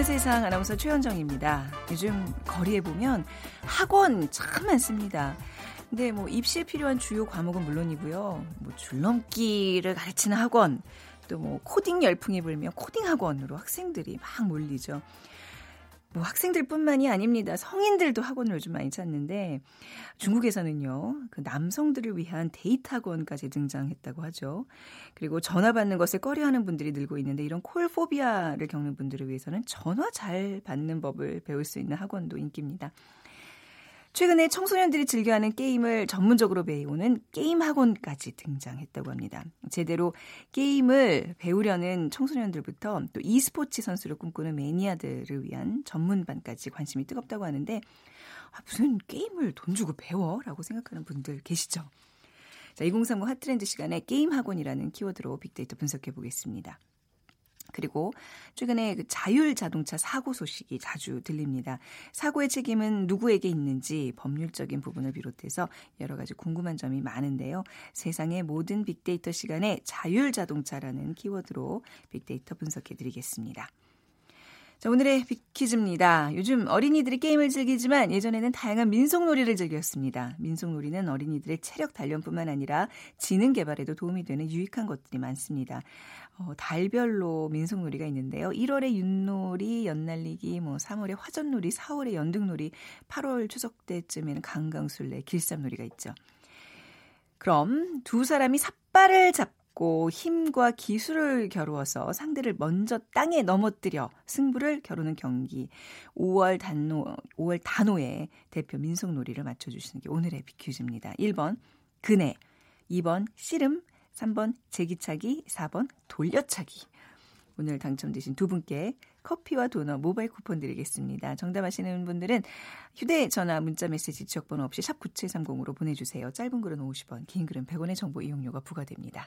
보는 세상 아나운서 최현정입니다. 요즘 거리에 보면 학원 참 많습니다. 근데 뭐 입시에 필요한 주요 과목은 물론이고요. 뭐 줄넘기를 가르치는 학원, 또 뭐 코딩 열풍이 불며 코딩 학원으로 학생들이 막 몰리죠. 뭐 학생들뿐만이 아닙니다. 성인들도 학원을 요즘 많이 찾는데 중국에서는요. 그 남성들을 위한 데이트 학원까지 등장했다고 하죠. 그리고 전화 받는 것을 꺼려하는 분들이 늘고 있는데 이런 콜포비아를 겪는 분들을 위해서는 전화 잘 받는 법을 배울 수 있는 학원도 인기입니다. 최근에 청소년들이 즐겨하는 게임을 전문적으로 배우는 게임 학원까지 등장했다고 합니다. 제대로 게임을 배우려는 청소년들부터 또 e스포츠 선수를 꿈꾸는 매니아들을 위한 전문반까지 관심이 뜨겁다고 하는데 아, 무슨 게임을 돈 주고 배워? 라고 생각하는 분들 계시죠? 자, 2030 핫트렌드 시간에 게임 학원이라는 키워드로 빅데이터 분석해 보겠습니다. 그리고 최근에 그 자율 자동차 사고 소식이 자주 들립니다. 사고의 책임은 누구에게 있는지 법률적인 부분을 비롯해서 여러 가지 궁금한 점이 많은데요. 세상의 모든 빅데이터 시간에 자율 자동차라는 키워드로 빅데이터 분석해 드리겠습니다. 자, 오늘의 빅퀴즈입니다. 요즘 어린이들이 게임을 즐기지만 예전에는 다양한 민속놀이를 즐겼습니다. 민속놀이는 어린이들의 체력 단련뿐만 아니라 지능 개발에도 도움이 되는 유익한 것들이 많습니다. 어, 달별로 민속놀이가 있는데요. 1월에 윷놀이, 연날리기, 뭐 3월에 화전놀이, 4월에 연등놀이, 8월 추석 때쯤에는 강강술래, 길쌈놀이가 있죠. 그럼 두 사람이 삿발을 잡 고 힘과 기술을 겨루어서 상대를 먼저 땅에 넘어뜨려 승부를 겨루는 경기. 5월 단노 5월 단호의 대표 민속놀이를 맞춰 주시는 게 오늘의 비퀴즈입니다. 1번 그네, 2번 씨름, 3번 제기차기, 4번 돌려차기. 오늘 당첨되신 두 분께 커피와 도넛 모바일 쿠폰 드리겠습니다. 정답 아시는 분들은 휴대전화 문자메시지 지역번호 없이 샵 9730으로 보내주세요. 짧은 글은 50원, 긴 글은 100원의 정보 이용료가 부과됩니다.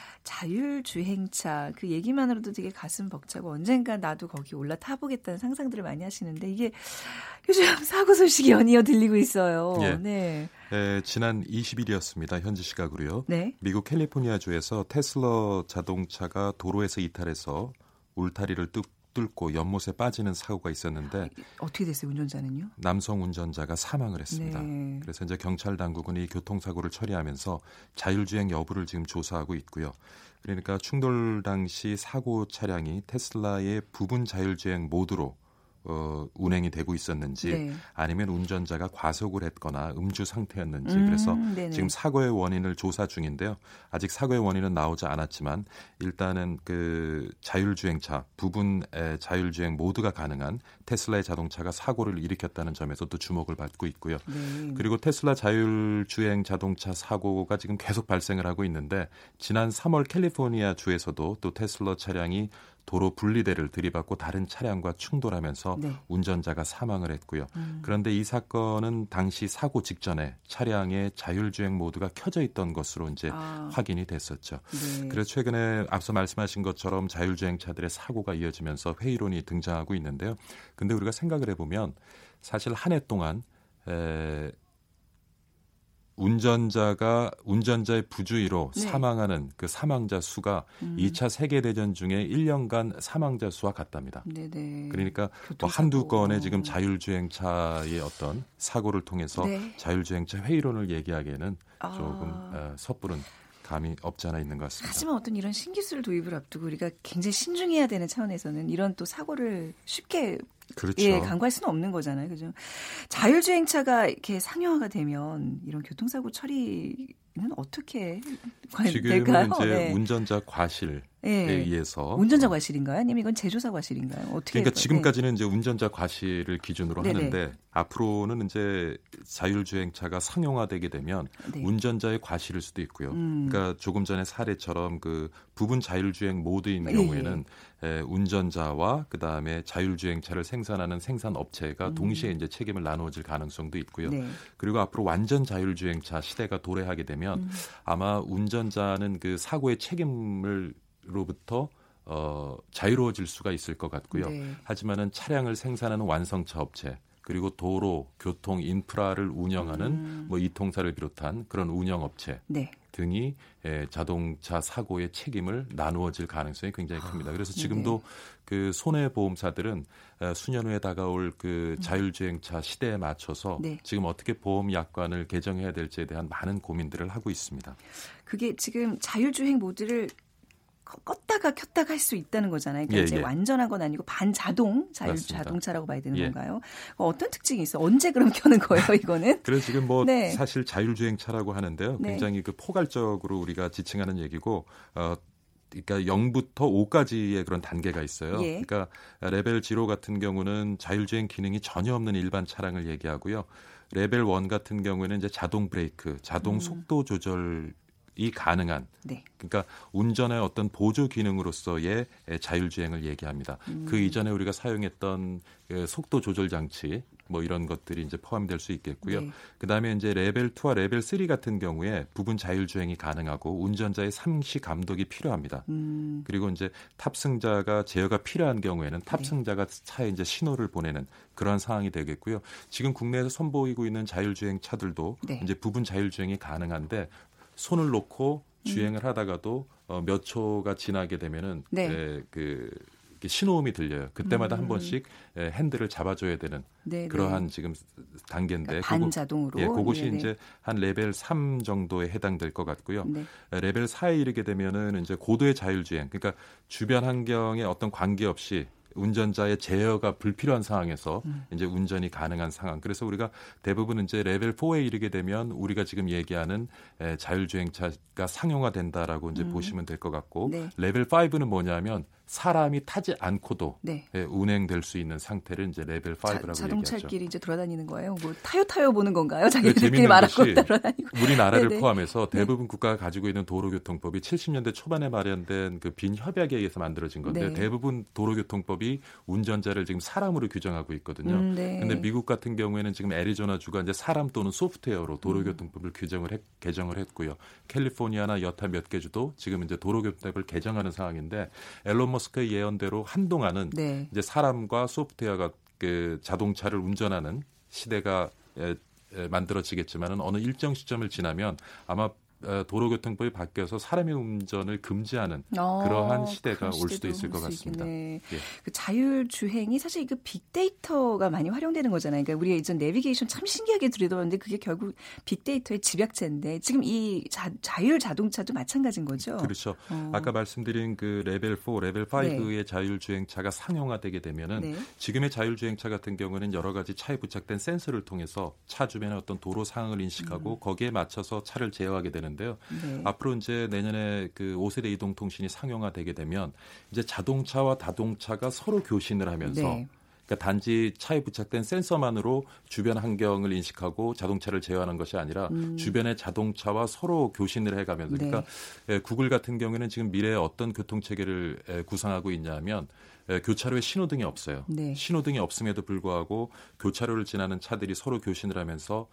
자율주행차 그 얘기만으로도 되게 가슴 벅차고 언젠가 나도 거기 올라타 보겠다는 상상들을 많이 하시는데 이게 요즘 사고 소식이 연이어 들리고 있어요. 예. 네. 에, 지난 20일이었습니다. 현지 시각으로요. 네. 미국 캘리포니아주에서 테슬러 자동차가 도로에서 이탈해서 울타리를 뚝 뚫고 연못에 빠지는 사고가 있었는데 어떻게 됐어요 운전자는요? 남성 운전자가 사망을 했습니다. 네. 그래서 이제 경찰 당국은 이 교통사고를 처리하면서 자율주행 여부를 지금 조사하고 있고요. 그러니까 충돌 당시 사고 차량이 테슬라의 부분 자율주행 모드로 어, 운행이 되고 있었는지 네. 아니면 운전자가 과속을 했거나 음주 상태였는지 음, 그래서 네네. 지금 사고의 원인을 조사 중인데요. 아직 사고의 원인은 나오지 않았지만 일단은 그 자율주행차 부분의 자율주행 모두가 가능한 테슬라의 자동차가 사고를 일으켰다는 점에서 또 주목을 받고 있고요. 네. 그리고 테슬라 자율주행 자동차 사고가 지금 계속 발생을 하고 있는데 지난 3월 캘리포니아 주에서도 또 테슬라 차량이 도로 분리대를 들이받고 다른 차량과 충돌하면서 네. 운전자가 사망을 했고요. 음. 그런데 이 사건은 당시 사고 직전에 차량의 자율주행 모드가 켜져 있던 것으로 이제 아. 확인이 됐었죠. 네. 그래서 최근에 앞서 말씀하신 것처럼 자율주행차들의 사고가 이어지면서 회의론이 등장하고 있는데요. 근데 우리가 생각을 해보면 사실 한 해 동안 에, 운전자가 운전자의 부주의로 네. 사망하는 그 사망자 수가 음. 2차 세계 대전 중에 1년간 사망자 수와 같답니다. 네네. 그러니까 뭐 한두 건의 지금 자율주행차의 어떤 사고를 통해서 네. 자율주행차 회의론을 얘기하기에는 아. 조금 어, 섣부른 감이 없지 않아 있는 것 같습니다. 하지만 어떤 이런 신기술 도입을 앞두고 우리가 굉장히 신중해야 되는 차원에서는 이런 또 사고를 쉽게 그렇죠. 예, 간과할 수는 없는 거잖아요. 그죠? 자율주행차가 이렇게 상용화가 되면 이런 교통사고 처리는 어떻게 지금은 될까요? 이제 네. 운전자 과실 네. 의해서 운전자 과실인가요? 아니면 이건 제조사 과실인가요? 어떻게 그러니까 지금까지는 네. 이제 운전자 과실을 기준으로 네네. 하는데 앞으로는 이제 자율주행차가 상용화되게 되면 네. 운전자의 과실일 수도 있고요. 음. 그러니까 조금 전에 사례처럼 그 부분 자율주행 모드인 예, 예. 경우에는 예. 운전자와 그 다음에 자율주행차를 생산하는 생산 업체가 음. 동시에 이제 책임을 나누어질 가능성도 있고요. 네. 그리고 앞으로 완전 자율주행차 시대가 도래하게 되면 음. 아마 운전자는 그 사고의 책임을 로부터 어, 자유로워질 수가 있을 것 같고요. 네. 하지만은 차량을 생산하는 완성차 업체 그리고 도로, 교통, 인프라를 운영하는 음. 뭐 이통사를 비롯한 그런 운영 업체 네. 등이 예, 자동차 사고의 책임을 나누어질 가능성이 굉장히 큽니다. 그래서 지금도 네. 그 손해보험사들은 수년 후에 다가올 그 음. 자율주행차 시대에 맞춰서 네. 지금 어떻게 보험 약관을 개정해야 될지에 대한 많은 고민들을 하고 있습니다. 그게 지금 자율주행 모드를 껐다가 켰다가 할 수 있다는 거잖아요. 그러니까 예, 이제 예. 완전한 건 아니고 반자동 자율 맞습니다. 자동차라고 봐야 되는 예. 건가요? 어떤 특징이 있어? 언제 그럼 켜는 거예요, 이거는? 그래서 지금 뭐 네. 사실 자율주행차라고 하는데요. 네. 굉장히 그 포괄적으로 우리가 지칭하는 얘기고 어 그러니까 0부터 5까지의 그런 단계가 있어요. 예. 그러니까 레벨 0 같은 경우는 자율주행 기능이 전혀 없는 일반 차량을 얘기하고요. 레벨 1 같은 경우에는 이제 자동 브레이크, 자동 음. 속도 조절이 가능한 네. 그러니까 운전의 어떤 보조 기능으로서의 자율주행을 얘기합니다. 음. 그 이전에 우리가 사용했던 그 속도 조절 장치 뭐 이런 것들이 이제 포함될 수 있겠고요. 네. 그다음에 이제 레벨 2와 레벨 3 같은 경우에 부분 자율주행이 가능하고 운전자의 상시 감독이 필요합니다. 음. 그리고 이제 탑승자가 제어가 필요한 경우에는 네. 탑승자가 네. 차에 이제 신호를 보내는 그런 상황이 되겠고요. 지금 국내에서 선보이고 있는 자율주행 차들도 네. 이제 부분 자율주행이 가능한데 손을 놓고 주행을 하다가도 어, 몇 초가 지나게 되면은 네. 에, 그 신호음이 들려요. 그때마다 음. 한 번씩 에, 핸들을 잡아줘야 되는 네네. 그러한 지금 단계인데 그러니까 반자동으로 예, 그것이 네네. 이제 한 레벨 3 정도에 해당될 것 같고요. 네. 레벨 4에 이르게 되면은 이제 고도의 자율주행, 그러니까 주변 환경에 어떤 관계 없이 운전자의 제어가 불필요한 상황에서 음. 이제 운전이 가능한 상황. 그래서 우리가 대부분 이제 레벨 4에 이르게 되면 우리가 지금 얘기하는 에, 자율주행차가 상용화된다라고 이제 음. 보시면 될 것 같고 네. 레벨 5는 뭐냐면 사람이 타지 않고도 네. 예, 운행될 수 있는 상태를 이제 레벨 5라고 자동차끼리 이제 돌아다니는 거예요. 뭐 타요 타요 보는 건가요? 자기들끼리 말하고 돌아다니고. 우리나라를 네네. 포함해서 네. 대부분 네. 국가가 가지고 있는 도로교통법이 70년대 초반에 마련된 그 빈 협약에 의해서 만들어진 건데 네. 대부분 도로교통법이 운전자를 지금 사람으로 규정하고 있거든요. 음, 네. 근데 미국 같은 경우에는 지금 애리조나 주가 이제 사람 또는 소프트웨어로 도로교통법을 음. 규정을 했, 개정을 했고요. 캘리포니아나 여타 몇 개 주도 지금 이제 도로교통법을 개정하는 상황인데 일론 머스크의 예언대로 한동안은 네. 이제 사람과 소프트웨어가 그 자동차를 운전하는 시대가 에, 에, 만들어지겠지만은 어느 일정 시점을 지나면 아마 어, 도로교통법이 바뀌어서 사람의 운전을 금지하는 어, 그러한 시대가 올 수도 있을 것 같습니다. 예. 그 자율 주행이 사실 그 빅데이터가 많이 활용되는 거잖아요. 그러니까 우리가 이전 내비게이션 참 신기하게 들여다봤는데 그게 결국 빅데이터의 집약체인데 지금 이 자, 자율 자동차도 마찬가지인 거죠. 그렇죠. 어. 아까 말씀드린 그 레벨 4, 레벨 5의 네. 자율 주행차가 상용화되게 되면은 네. 지금의 자율 주행차 같은 경우는 여러 가지 차에 부착된 센서를 통해서 차 주변의 어떤 도로 상황을 인식하고 음. 거기에 맞춰서 차를 제어하게 되는 되는데요. 네. 앞으로 이제 내년에 그 5세대 이동통신이 상용화되게 되면 이제 자동차와 다동차가 서로 교신을 하면서 네. 그러니까 단지 차에 부착된 센서만으로 주변 환경을 인식하고 자동차를 제어하는 것이 아니라 음. 주변의 자동차와 서로 교신을 해가면서 그러니까 네. 구글 같은 경우에는 지금 미래에 어떤 교통 체계를 구상하고 있냐면 교차로에 신호등이 없어요. 네. 신호등이 없음에도 불구하고 교차로를 지나는 차들이 서로 교신을 하면서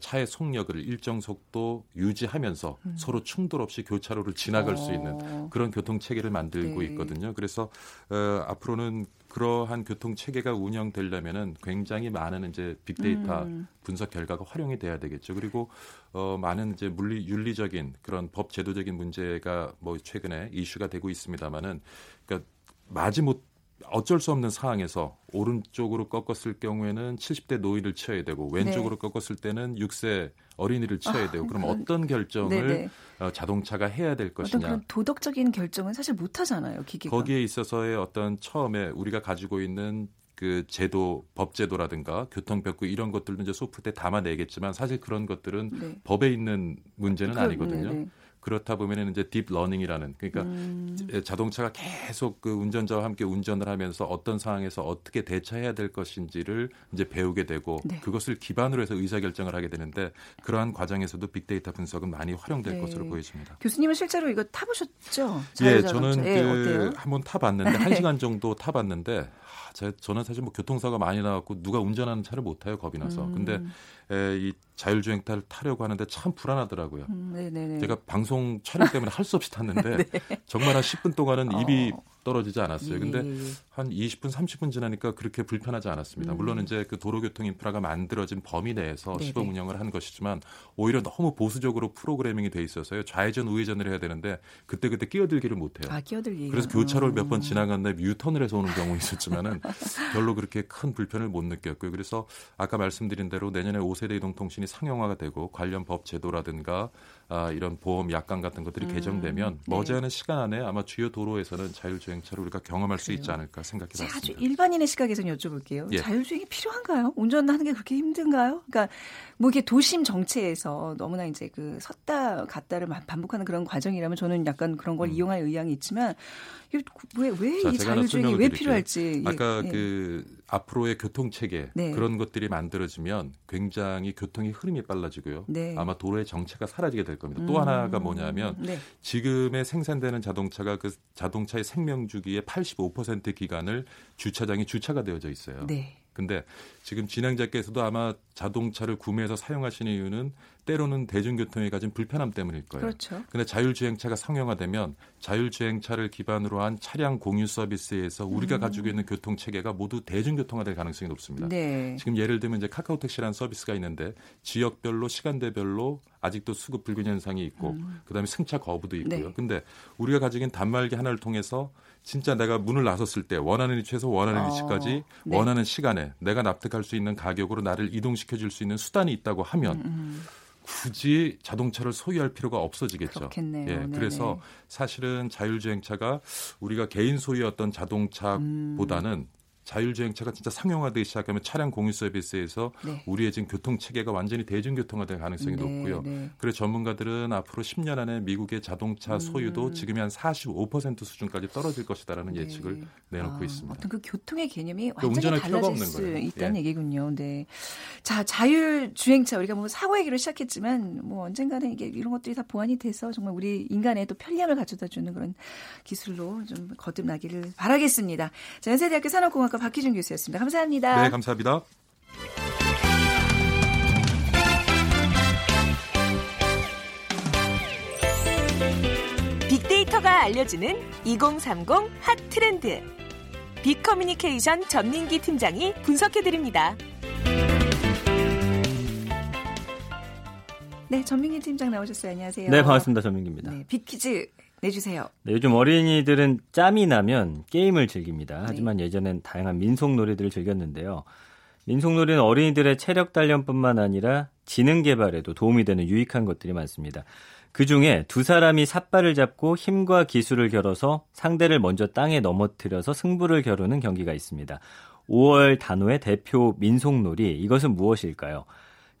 차의 속력을 일정 속도 유지하면서 음. 서로 충돌 없이 교차로를 지나갈 어. 수 있는 어. 그런 교통 체계를 만들고 네. 있거든요. 그래서 어, 앞으로는 그러한 교통 체계가 운영되려면은 굉장히 많은 이제 빅데이터 음. 분석 결과가 활용이 돼야 되겠죠. 그리고 어 많은 이제 물리 윤리적인 그런 법 제도적인 문제가 뭐 최근에 이슈가 되고 있습니다만은 그러니까 마지못 어쩔 수 없는 상황에서 오른쪽으로 꺾었을 경우에는 70대 노인을 치어야 되고 왼쪽으로 네. 꺾었을 때는 6세 어린이를 되고 아, 그럼 그런, 어떤 결정을 네네. 어, 자동차가 해야 될 것이냐. 어떤 그런 도덕적인 결정은 사실 못 하잖아요, 기계가. 거기에 있어서의 어떤 처음에 우리가 가지고 있는 그 제도, 법제도라든가 교통법규 이런 것들도 이제 소프트웨어에 담아내겠지만 사실 그런 것들은 네. 법에 있는 문제는 그, 아니거든요. 네네. 그렇다 보면은 이제 딥 러닝이라는 그러니까 음. 자동차가 계속 그 운전자와 함께 운전을 하면서 어떤 상황에서 어떻게 대처해야 될 것인지를 이제 배우게 되고 네. 그것을 기반으로 해서 의사 결정을 하게 되는데 그러한 과정에서도 빅데이터 분석은 많이 활용될 네. 것으로 보여집니다. 교수님은 실제로 이거 타보셨죠? 예, 저는 예, 그 한번 타봤는데 한 시간 정도 타봤는데 제, 저는 사실 뭐 교통사고 많이 나왔고 누가 운전하는 차를 못 타요 겁이 나서. 음. 근데 에, 이 자율주행 차를 타려고 하는데 참 불안하더라고요. 음, 제가 방송 촬영 때문에 할 수 없이 탔는데 네. 정말 한 10분 동안은 입이 어. 떨어지지 않았어요. 근데 예, 예, 예. 한 20분, 30분 지나니까 그렇게 불편하지 않았습니다. 음. 물론 이제 그 도로교통 인프라가 만들어진 범위 내에서 네네. 시범 운영을 한 것이지만 오히려 너무 보수적으로 프로그래밍이 돼 있어서요. 좌회전, 우회전을 해야 되는데 그때 그때 끼어들기를 못 해요. 아, 끼어들기. 그래서 교차로를 몇번 음. 지나갔는데 뮤턴을 해서 오는 경우 있었지만은 별로 그렇게 큰 불편을 못 느꼈고요. 그래서 아까 말씀드린 대로 내년에 5세대 이동통신이 상용화가 되고 관련 법 제도라든가 아, 이런 보험 약관 같은 것들이 음, 개정되면 네. 머지않은 시간 안에 아마 주요 도로에서는 자율주행차를 우리가 경험할 그래요. 수 있지 않을까 생각해봤습니다. 아주 일반인의 시각에서 여쭤볼게요. 예. 자율주행이 필요한가요? 운전하는 게 그렇게 힘든가요? 그러니까 뭐 이게 도심 정체에서 너무나 이제 그 섰다 갔다를 반복하는 그런 과정이라면 저는 약간 그런 걸 음. 이용할 의향이 있지만 왜왜 이 자율주행이 왜 필요할지 아까 예. 그 앞으로의 교통 체계 네. 그런 것들이 만들어지면 굉장히 교통의 흐름이 빨라지고요. 네. 아마 도로의 정체가 사라지게 될 겁니다. 음. 또 하나가 뭐냐면 네. 지금의 생산되는 자동차가 그 자동차의 생명 주기의 85% 기간을 주차장이 주차가 되어져 있어요. 네. 근데 지금 진행자께서도 아마 자동차를 구매해서 사용하시는 이유는 때로는 대중교통에 가진 불편함 때문일 거예요. 그렇죠. 근데 자율주행차가 상용화되면 자율주행차를 기반으로 한 차량 공유 서비스에서 우리가 음. 가지고 있는 교통 체계가 모두 대중교통화될 가능성이 높습니다. 네. 지금 예를 들면 이제 카카오 택시라는 서비스가 있는데 지역별로 시간대별로 아직도 수급 불균 현상이 있고 음. 그다음에 승차 거부도 있고요. 네. 근데 우리가 가지고 있는 단말기 하나를 통해서 진짜 내가 문을 나섰을 때 원하는 위치에서 원하는 어. 위치까지 네. 원하는 시간에 내가 납득할 수 있는 가격으로 나를 이동시켜 줄 수 있는 수단이 있다고 하면 음. 음. 굳이 자동차를 소유할 필요가 없어지겠죠. 그렇겠네요. 예, 그래서 사실은 자율주행차가 우리가 개인 소유였던 자동차보다는 음. 자율주행차가 진짜 상용화되기 시작하면 차량 공유 서비스에서 네. 우리의 지금 교통 체계가 완전히 대중교통화될 가능성이 네, 높고요. 네. 그래서 전문가들은 앞으로 10년 안에 미국의 자동차 음. 소유도 음. 지금의 한 45% 수준까지 떨어질 것이다라는 네. 예측을 내놓고 아, 있습니다. 어떤 그 교통의 개념이 그러니까 완전히 달라질 수 거예요. 있다는 예. 얘기군요. 네. 자, 자율주행차 우리가 뭐 사고 얘기로 시작했지만 뭐 언젠가는 이게 이런 것들이 다 보완이 돼서 정말 우리 인간의 또 편리함을 가져다 주는 그런 기술로 좀 거듭나기를 바라겠습니다. 자, 연세대학교 산업공학 정신과 박희준 교수였습니다. 감사합니다. 네, 감사합니다. 빅데이터가 알려주는 2030 핫 트렌드. 빅커뮤니케이션 전민기 팀장이 분석해드립니다. 네, 전민기 팀장 나오셨어요. 안녕하세요. 네, 반갑습니다. 전민기입니다. 네, 빅퀴즈 내주세요. 네, 요즘 어린이들은 짬이 나면 게임을 즐깁니다. 네. 하지만 예전엔 다양한 민속 놀이들을 즐겼는데요. 민속 놀이는 어린이들의 체력 단련뿐만 아니라 지능 개발에도 도움이 되는 유익한 것들이 많습니다. 그 중에 두 사람이 삿발을 잡고 힘과 기술을 겨뤄서 상대를 먼저 땅에 넘어뜨려서 승부를 겨루는 경기가 있습니다. 5월 단호의 대표 민속놀이 이것은 무엇일까요?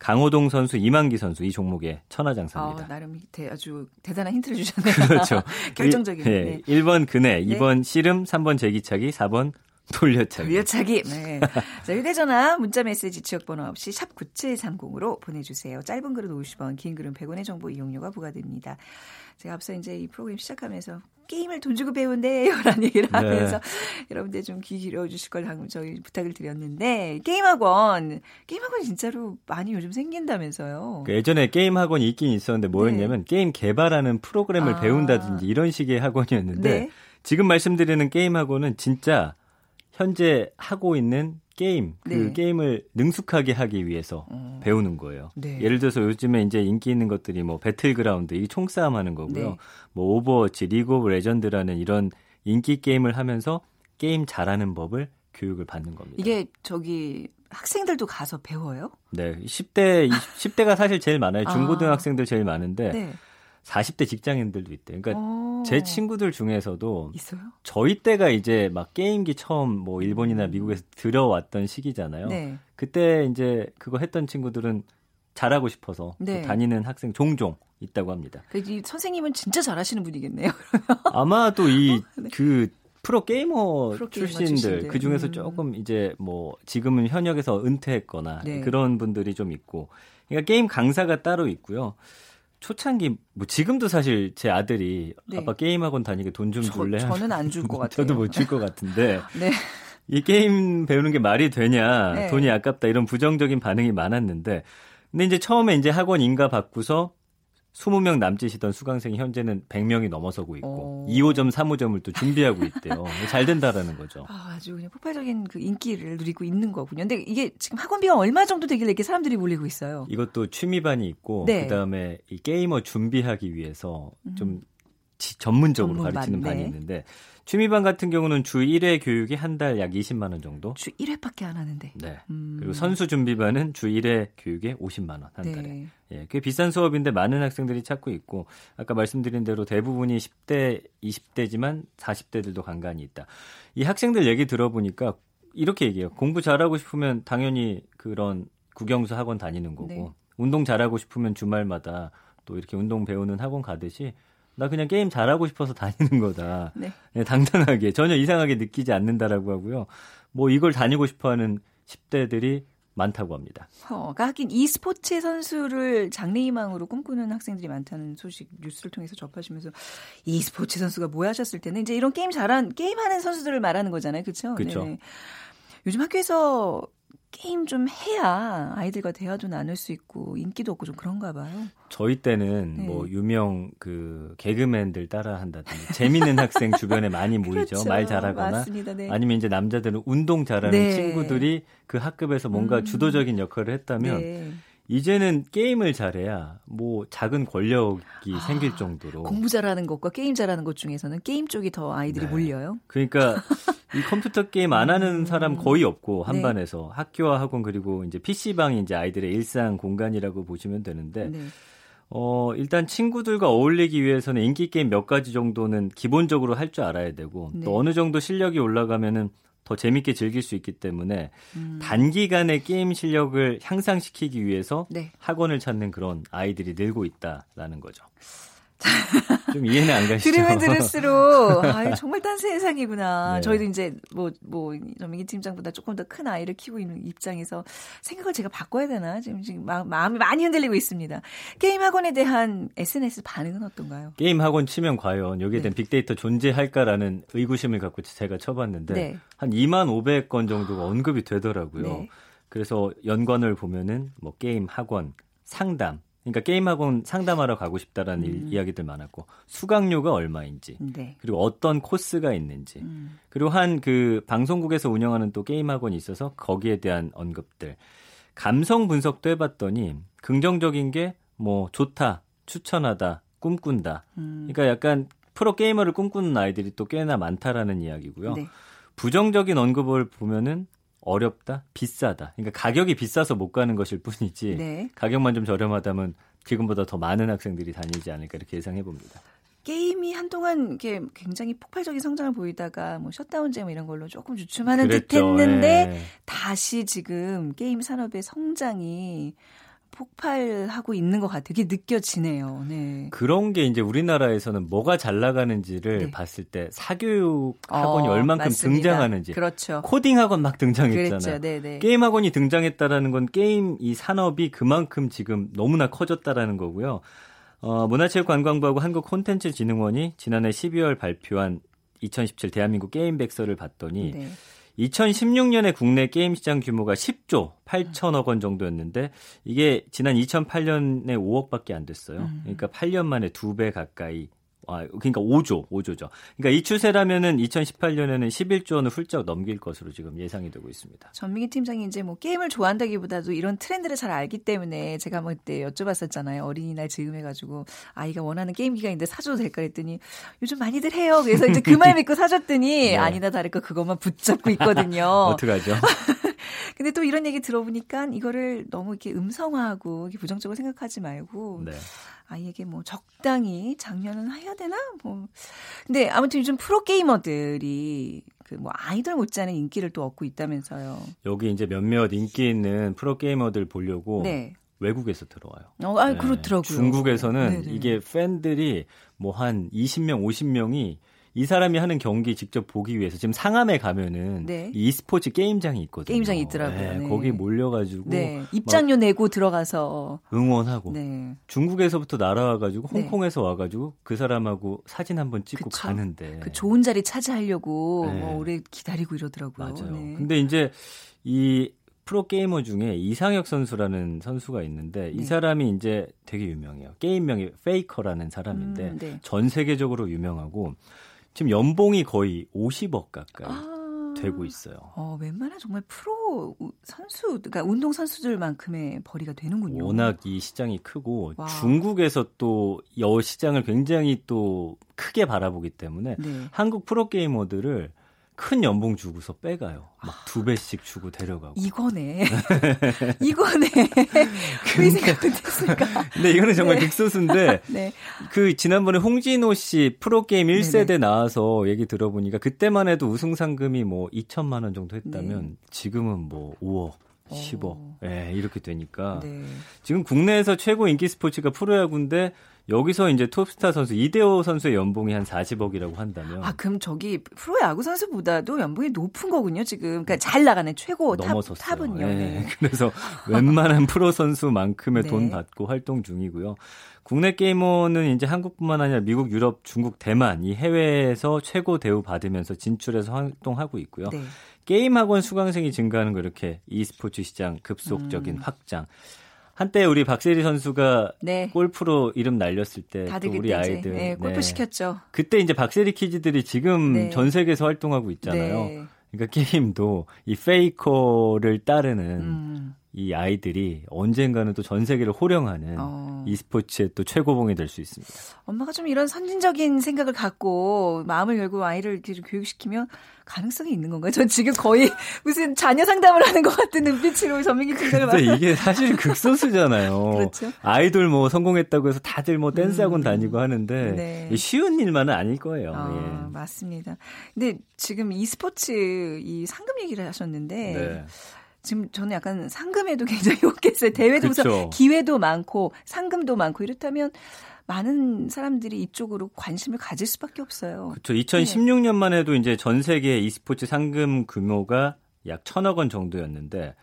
강호동 선수, 이만기 선수 이 종목의 천하장사입니다. 아, 나름 대, 아주 대단한 힌트를 주셨네요. 그렇죠. 결정적인. 네. 네. 1번 그네, 2번 네. 씨름, 3번 제기차기, 4번 돌려차기. 돌려차기. 네. 자, 휴대전화, 문자메시지 지역번호 없이 샵 9730으로 보내주세요. 짧은 글은 50원, 긴 글은 100원의 정보 이용료가 부과됩니다. 제가 앞서 이제 이 프로그램 시작하면서 게임을 돈 주고 배운대요 라는 얘기를 네. 하면서 네. 여러분들 좀 귀 기울여 주실 걸 저희 부탁을 드렸는데 게임학원 게임학원 진짜로 많이 요즘 생긴다면서요. 그 예전에 게임학원이 있긴 있었는데 뭐였냐면 네. 게임 개발하는 프로그램을 아. 배운다든지 이런 식의 학원이었는데 네. 지금 말씀드리는 게임학원은 진짜 현재 하고 있는 게임 그 네. 게임을 능숙하게 하기 위해서 음. 배우는 거예요. 네. 예를 들어서 요즘에 이제 인기 있는 것들이 뭐 배틀그라운드 이 총싸움 하는 거고요. 네. 뭐 오버워치, 리그 오브 레전드라는 이런 인기 게임을 하면서 게임 잘하는 법을 교육을 받는 겁니다. 이게 저기 학생들도 가서 배워요? 네. 10대 20, 10대가 사실 제일 많아요. 중고등학생들 제일 많은데 네. 40대 직장인들도 있대. 그러니까 오. 어. 제 친구들 중에서도 있어요? 저희 때가 이제 막 게임기 처음 뭐 일본이나 음. 미국에서 들어왔던 시기잖아요. 네. 그때 이제 그거 했던 친구들은 잘하고 싶어서 네. 다니는 학생 종종 있다고 합니다. 그 선생님은 진짜 잘하시는 분이겠네요. 아마도 이그 네. 그 프로 게이머 출신들. 그 중에서 음. 조금 이제 뭐 지금은 현역에서 은퇴했거나 네. 그런 분들이 좀 있고, 그러니까 게임 강사가 따로 있고요. 초창기 뭐 지금도 사실 제 아들이 네. 아빠 게임 학원 다니게 돈 좀 줄래? 저, 는 안 줄 것 같아요. 저도 못 줄 것 같은데. 네. 이 게임 배우는 게 말이 되냐? 네. 돈이 아깝다 이런 부정적인 반응이 많았는데 근데 이제 처음에 이제 학원 인가 받고서 20명 남짓이던 수강생이 현재는 100명이 넘어서고 있고 오. 2호점, 3호점을 또 준비하고 있대요. 잘 된다라는 거죠. 아, 주 그냥 폭발적인 그 인기를 누리고 있는 거군요. 근데 이게 지금 학원비가 얼마 정도 되길래 이렇게 사람들이 몰리고 있어요? 이것도 취미반이 있고 네. 그다음에 이 게이머 준비하기 위해서 좀 음. 전문적으로 전문반, 가르치는 반이 네. 있는데 취미반 같은 경우는 주 1회 교육이 한 달 약 20만 원 정도. 주 1회밖에 안 하는데. 네. 음. 그리고 선수 준비반은 주 1회 교육에 50만 원 한 달에. 네. 예, 꽤 비싼 수업인데 많은 학생들이 찾고 있고 아까 말씀드린 대로 대부분이 10대, 20대지만 40대들도 간간히 있다. 이 학생들 얘기 들어보니까 이렇게 얘기해요. 공부 잘하고 싶으면 당연히 그런 국영수 학원 다니는 거고 네. 운동 잘하고 싶으면 주말마다 또 이렇게 운동 배우는 학원 가듯이 나 그냥 게임 잘하고 싶어서 다니는 거다. 네. 네, 당당하게 전혀 이상하게 느끼지 않는다라고 하고요. 뭐 이걸 다니고 싶어하는 10대들이 많다고 합니다. 어, 그러니까 하긴 e스포츠 선수를 장래희망으로 꿈꾸는 학생들이 많다는 소식 뉴스를 통해서 접하시면서 e스포츠 선수가 뭐야 하셨을 때는 이제 이런 게임 잘한 게임하는 선수들을 말하는 거잖아요, 그렇죠? 그렇죠. 요즘 학교에서 게임 좀 해야 아이들과 대화도 나눌 수 있고 인기도 없고 좀 그런가 봐요. 저희 때는 네. 뭐 유명 그 개그맨들 따라 한다든지 재밌는 학생 주변에 많이 모이죠. 그렇죠. 말 잘하거나 맞습니다. 네. 아니면 이제 남자들은 운동 잘하는 네. 친구들이 그 학급에서 뭔가 음. 주도적인 역할을 했다면 네. 이제는 게임을 잘해야 뭐 작은 권력이 아, 생길 정도로 공부 잘하는 것과 게임 잘하는 것 중에서는 게임 쪽이 더 아이들이 네. 몰려요. 그러니까 이 컴퓨터 게임 안 하는 사람 거의 없고 한 네. 반에서 학교와 학원 그리고 이제 PC 방이 이제 아이들의 일상 공간이라고 보시면 되는데 네. 어 일단 친구들과 어울리기 위해서는 인기 게임 몇 가지 정도는 기본적으로 할 줄 알아야 되고 또 네. 어느 정도 실력이 올라가면은 더 재밌게 즐길 수 있기 때문에 음. 단기간에 게임 실력을 향상시키기 위해서 네. 학원을 찾는 그런 아이들이 늘고 있다라는 거죠. 좀 이해는 안 가시죠? 들으면 들을수록 아 정말 딴 세상이구나. 네. 저희도 이제 뭐뭐 전민기 팀장보다 조금 더 큰 아이를 키우고 있는 입장에서 생각을 제가 바꿔야 되나 지금 지금 마, 마음이 많이 흔들리고 있습니다. 게임 학원에 대한 SNS 반응은 어떤가요? 게임 학원 치면 과연 여기에 대한 네. 빅데이터 존재할까라는 의구심을 갖고 제가 쳐봤는데 네. 한 2만 500건 정도가 언급이 되더라고요. 네. 그래서 연관을 보면은 뭐 게임 학원 상담 그러니까 게임학원 상담하러 가고 싶다라는 음. 이야기들 많았고 수강료가 얼마인지 네. 그리고 어떤 코스가 있는지 음. 그리고 한 그 방송국에서 운영하는 또 게임학원이 있어서 거기에 대한 언급들 감성 분석도 해봤더니 긍정적인 게 뭐 좋다 추천하다 꿈꾼다 음. 그러니까 약간 프로 게이머를 꿈꾸는 아이들이 또 꽤나 많다라는 이야기고요 네. 부정적인 언급을 보면은 어렵다, 비싸다. 그러니까 가격이 비싸서 못 가는 것일 뿐이지 네. 가격만 좀 저렴하다면 지금보다 더 많은 학생들이 다니지 않을까 이렇게 예상해 봅니다. 게임이 한동안 이렇게 굉장히 폭발적인 성장을 보이다가 뭐 셧다운제 뭐 이런 걸로 조금 주춤하는 그랬죠. 듯했는데 네. 다시 지금 게임 산업의 성장이 폭발하고 있는 것 같아요. 그게 느껴지네요. 네. 그런 게 이제 우리나라에서는 뭐가 잘 나가는지를 네. 봤을 때 사교육 학원이 어, 얼만큼 맞습니다. 등장하는지 그렇죠. 코딩 학원 막 등장했잖아요. 그렇죠. 네네. 게임 학원이 등장했다라는 건 게임 이 산업이 그만큼 지금 너무나 커졌다라는 거고요. 어, 문화체육관광부하고 한국콘텐츠진흥원이 지난해 12월 발표한 2017 대한민국 게임 백서를 봤더니 네. 2016년에 국내 게임 시장 규모가 10조 8천억 원 정도였는데 이게 지난 2008년에 5억밖에 안 됐어요. 음. 그러니까 8년 만에 두 배 가까이 아, 그러니까 5조, 5조죠. 그러니까 이 추세라면은 2018년에는 11조 원을 훌쩍 넘길 것으로 지금 예상이 되고 있습니다. 전민기 팀장이 이제 뭐 게임을 좋아한다기보다도 이런 트렌드를 잘 알기 때문에 제가 뭐 그때 여쭤봤었잖아요. 어린이날 즈음해가지고 아이가 원하는 게임기가 있는데 사줘도 될까 했더니 요즘 많이들 해요. 그래서 이제 그 말 믿고 사줬더니 네. 아니나 다를까 그것만 붙잡고 있거든요. 어떡하죠? 근데 또 이런 얘기 들어보니까 이거를 너무 이렇게 음성화하고 이렇게 부정적으로 생각하지 말고 네. 아이에게 뭐 적당히 장려는 해야 되나? 뭐. 근데 아무튼 요즘 프로 게이머들이 그 뭐 아이돌 못지않은 인기를 또 얻고 있다면서요. 여기 이제 몇몇 인기 있는 프로 게이머들 보려고 네. 외국에서 들어와요. 어, 아, 네. 그렇더라고요. 중국에서는 네네. 이게 팬들이 뭐 한 20명, 50명이 이 사람이 하는 경기 직접 보기 위해서 지금 상암에 가면은 네. e스포츠 게임장이 있거든요. 게임장이 있더라고요. 네, 네. 거기 몰려가지고 네. 입장료 내고 들어가서 응원하고 네. 중국에서부터 날아와가지고 네. 홍콩에서 와가지고 그 사람하고 사진 한번 찍고 그쵸? 가는데 그 좋은 자리 차지하려고 뭐 오래 기다리고 이러더라고요. 맞아요. 근데 이제 이 프로 게이머 중에 이상혁 선수라는 선수가 있는데 이 사람이 이제 되게 유명해요. 게임명이 페이커라는 사람인데 음, 네. 전 세계적으로 유명하고 지금 연봉이 거의 50억 가까이 아, 되고 있어요. 어, 웬만한 정말 프로 선수, 그러니까 운동 선수들만큼의 벌이가 되는군요. 워낙 이 시장이 크고 와. 중국에서 또여 시장을 굉장히 또 크게 바라보기 때문에 네. 한국 프로 게이머들을 큰 연봉 주고서 빼가요. 막 두 배씩 주고 데려가고. 이거네. 이거네. 그 생각 못했을까. 근데 이거는 정말 네. 극소수인데, 네. 그 지난번에 홍진호 씨 프로게임 1세대 네네. 나와서 얘기 들어보니까 그때만 해도 우승 상금이 뭐 2천만 원 정도 했다면 네. 지금은 뭐 5억. 10억. 예, 네, 이렇게 되니까. 네. 지금 국내에서 최고 인기 스포츠가 프로야구인데 여기서 이제 톱스타 선수 이대호 선수의 연봉이 한 40억이라고 한다면 아 그럼 저기 프로 야구 선수보다도 연봉이 높은 거군요 지금 그러니까 잘 나가는 최고 넘어섰어요. 탑, 탑은요. 네. 네. 그래서 웬만한 프로 선수만큼의 네. 돈 받고 활동 중이고요. 국내 게이머는 이제 한국뿐만 아니라 미국, 유럽, 중국, 대만 이 해외에서 최고 대우 받으면서 진출해서 활동하고 있고요. 네. 게임 학원 수강생이 증가하는 거 이렇게 e스포츠 시장 급속적인 음. 확장. 한때 우리 박세리 선수가 네. 골프로 이름 날렸을 때 우리 아이들 네, 골프 네. 시켰죠. 그때 이제 박세리 키즈들이 지금 네. 전 세계에서 활동하고 있잖아요. 네. 그러니까 게임도 이 페이커를 따르는 음. 이 아이들이 언젠가는 또 전 세계를 호령하는 어. e스포츠의 또 최고봉이 될 수 있습니다. 엄마가 좀 이런 선진적인 생각을 갖고 마음을 열고 아이를 이렇게 교육시키면 가능성이 있는 건가요? 전 지금 거의 무슨 자녀 상담을 하는 것 같은 눈빛으로 전민기 팀장을 근데 이게 사실 극소수잖아요. 그렇죠. 아이돌 뭐 성공했다고 해서 다들 뭐 댄스 학원 음. 다니고 하는데 네. 쉬운 일만은 아닐 거예요. 아, 예. 맞습니다. 근데 지금 e스포츠 이 상금 얘기를 하셨는데 네. 지금 저는 약간 상금에도 굉장히 욕했어요. 대회도 그렇죠. 기회도 많고 상금도 많고 이렇다면 많은 사람들이 이쪽으로 관심을 가질 수밖에 없어요. 그렇죠. 2016년만 네. 해도 이제 전 세계 e스포츠 상금 규모가 약 천억 원 정도였는데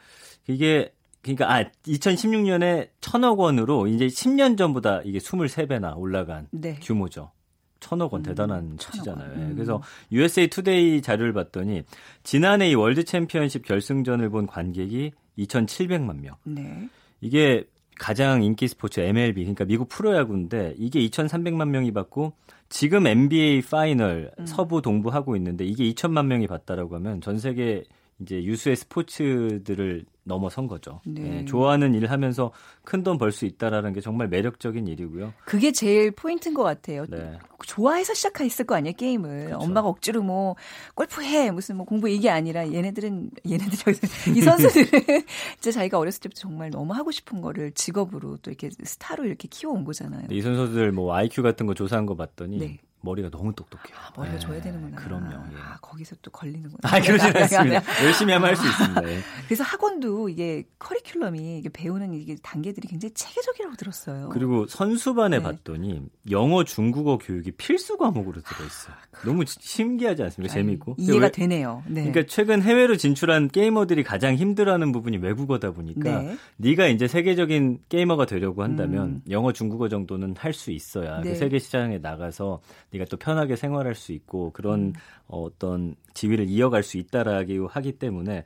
이게 그러니까 아 2016년에 천억 원으로 이제 10년 전보다 이게 23배나 올라간 네. 규모죠. 천억 원 음, 대단한 수치잖아요. 음. 그래서 USA 투데이 자료를 봤더니 지난해 이 월드 챔피언십 결승전을 본 관객이 2,700만 명. 네. 이게 가장 인기 스포츠 MLB 그러니까 미국 프로야구인데 이게 2,300만 명이 봤고 지금 NBA 파이널 음. 서부 동부 하고 있는데 이게 2천만 명이 봤다라고 하면 전 세계 이제 유수의 스포츠들을 넘어선 거죠. 네. 네, 좋아하는 일을 하면서 큰 돈 벌 수 있다라는 게 정말 매력적인 일이고요. 그게 제일 포인트인 것 같아요. 네. 좋아해서 시작했을 거 아니에요 게임을. 그렇죠. 엄마가 억지로 뭐 골프해 무슨 뭐 공부 이게 아니라 얘네들은 얘네들이 이 선수들은 진짜 자기가 어렸을 때부터 정말 너무 하고 싶은 거를 직업으로 또 이렇게 스타로 이렇게 키워온 거잖아요. 이 선수들 뭐 IQ 같은 거 조사한 거 봤더니 네. 머리가 너무 똑똑해요. 아, 머리가 네. 줘야 되는구나. 그럼요. 예. 아, 거기서 또 걸리는구나. 아, 그러진 않습니다. 열심히 하면 할 수 있습니다. 예. 그래서 학원도 이게 커리큘럼이 이게 배우는 이게 단계들이 굉장히 체계적이라고 들었어요. 그리고 선수반에 네. 봤더니 영어, 중국어 교육이 필수 과목으로 들어 있어요. 아, 너무 신기하지 않습니까? 아니, 재밌고. 이해가 왜, 되네요. 네. 그러니까 최근 해외로 진출한 게이머들이 가장 힘들어하는 부분이 외국어다 보니까 네. 네가 이제 세계적인 게이머가 되려고 한다면 음. 영어, 중국어 정도는 할 수 있어야 그 네. 세계 시장에 나가서 네가 또 편하게 생활할 수 있고 그런 음. 어떤 지위를 이어갈 수 있다라고 하기 때문에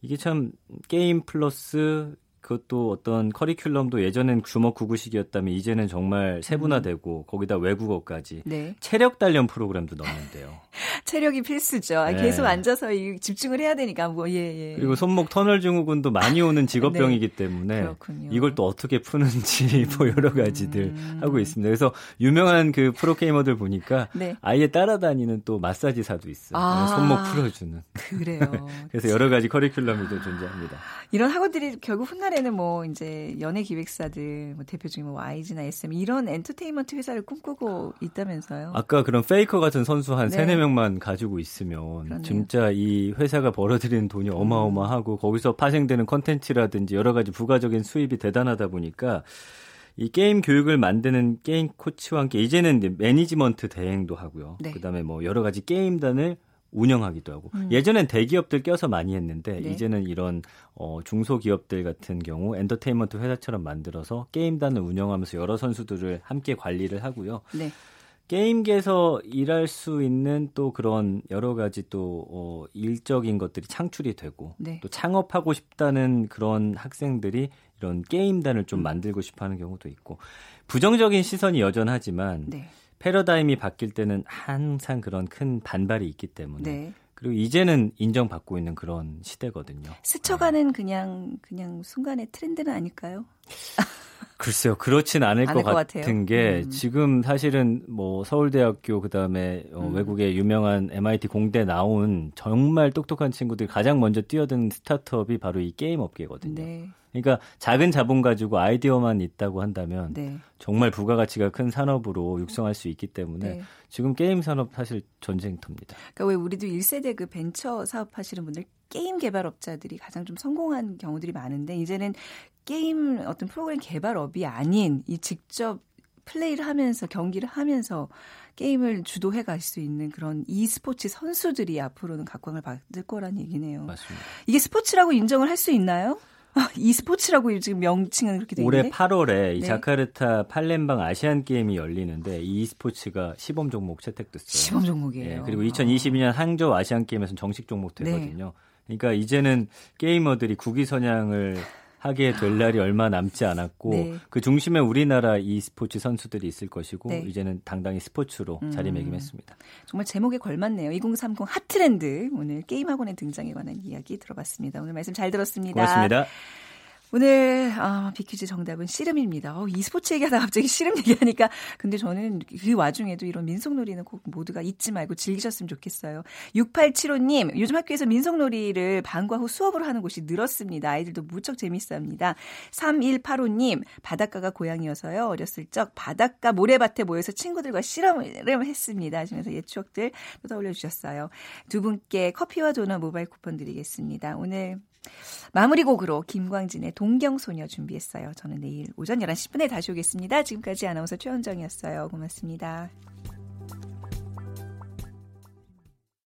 이게 참 게임 플러스 그것도 어떤 커리큘럼도 예전엔 주먹 구구식이었다면 이제는 정말 세분화되고 음. 거기다 외국어까지 네. 체력 단련 프로그램도 넣는데요. 체력이 필수죠. 네. 계속 앉아서 집중을 해야 되니까 뭐 예, 예. 그리고 손목 터널 증후군도 많이 오는 직업병이기 네. 때문에 그렇군요. 이걸 또 어떻게 푸는지 뭐 여러 가지들 음. 하고 있습니다. 그래서 유명한 그 프로게이머들 보니까 네. 아예 따라다니는 또 마사지사도 있어요. 아. 손목 풀어주는. 그래요. 그래서 여러 가지 커리큘럼이 또 존재합니다. 이런 학원들이 결국 훗날에 예전에는 뭐 이제 연예 기획사들 뭐 대표 중에 뭐 YG나 SM 이런 엔터테인먼트 회사를 꿈꾸고 있다면서요. 아까 그런 페이커 같은 선수 한 네. 3, 4명만 가지고 있으면 그러네요. 진짜 이 회사가 벌어들이는 돈이 어마어마하고 거기서 파생되는 컨텐츠라든지 여러 가지 부가적인 수입이 대단하다 보니까 이 게임 교육을 만드는 게임 코치와 함께 이제는 매니지먼트 대행도 하고요. 네. 그다음에 뭐 여러 가지 게임단을 운영하기도 하고 음. 예전엔 대기업들 껴서 많이 했는데 네. 이제는 이런 어, 중소기업들 같은 경우 엔터테인먼트 회사처럼 만들어서 게임단을 운영하면서 여러 선수들을 함께 관리를 하고요. 네. 게임계에서 일할 수 있는 또 그런 여러 가지 또 어, 일적인 것들이 창출이 되고 네. 또 창업하고 싶다는 그런 학생들이 이런 게임단을 좀 음. 만들고 싶어하는 경우도 있고 부정적인 시선이 여전하지만 네. 패러다임이 바뀔 때는 항상 그런 큰 반발이 있기 때문에 네. 그리고 이제는 인정받고 있는 그런 시대거든요. 스쳐가는 네. 그냥 그냥 순간의 트렌드는 아닐까요? 글쎄요, 그렇진 않을 것, 것, 같은 게 음. 지금 사실은 뭐 서울대학교 그다음에 어, 음. 외국의 유명한 MIT 공대 나온 정말 똑똑한 친구들이 가장 먼저 뛰어든 스타트업이 바로 이 게임 업계거든요. 네. 그러니까 작은 자본 가지고 아이디어만 있다고 한다면 네. 정말 부가가치가 큰 산업으로 육성할 수 있기 때문에 네. 지금 게임 산업 사실 전쟁터입니다. 그러니까 왜 우리도 1세대 그 벤처 사업 하시는 분들 게임 개발업자들이 가장 좀 성공한 경우들이 많은데 이제는 게임 어떤 프로그램 개발업이 아닌 이 직접 플레이를 하면서 경기를 하면서 게임을 주도해 갈 수 있는 그런 e스포츠 선수들이 앞으로는 각광을 받을 거란 얘기네요. 맞습니다. 이게 스포츠라고 인정을 할 수 있나요? E스포츠라고 지금 명칭은 그렇게 돼 있는데 올해 8월에 이 네. 자카르타 팔렘방 아시안 게임이 열리는데 e스포츠가 시범 종목 채택됐어요. 시범 종목이에요. 네, 그리고 2022년 항저우 아시안 게임에서는 정식 종목 되거든요. 네. 그러니까 이제는 게이머들이 국위 선양을 하게 될 날이 얼마 남지 않았고 네. 그 중심에 우리나라 이 스포츠 선수들이 있을 것이고 네. 이제는 당당히 스포츠로 음. 자리매김했습니다. 정말 제목에 걸맞네요. 2030 핫트렌드 오늘 게임 학원에 등장에 관한 이야기 들어봤습니다. 오늘 말씀 잘 들었습니다. 고맙습니다. 오늘 아, 비퀴즈 정답은 씨름입니다. 어, e스포츠 얘기하다 갑자기 씨름 얘기하니까 근데 저는 그 와중에도 이런 민속놀이는 꼭 모두가 잊지 말고 즐기셨으면 좋겠어요. 6875님 요즘 학교에서 민속놀이를 방과 후 수업으로 하는 곳이 늘었습니다. 아이들도 무척 재밌어합니다. 3185님 바닷가가 고향이어서요. 어렸을 적 바닷가 모래밭에 모여서 친구들과 씨름을 했습니다. 하시면서 옛 추억들 또 떠올려 주셨어요. 두 분께 커피와 도넛 모바일 쿠폰 드리겠습니다. 오늘 마무리 곡으로 김광진의 동경소녀 준비했어요. 저는 내일 오전 11시 10분에 다시 오겠습니다. 지금까지 아나운서 최현정이었어요. 고맙습니다.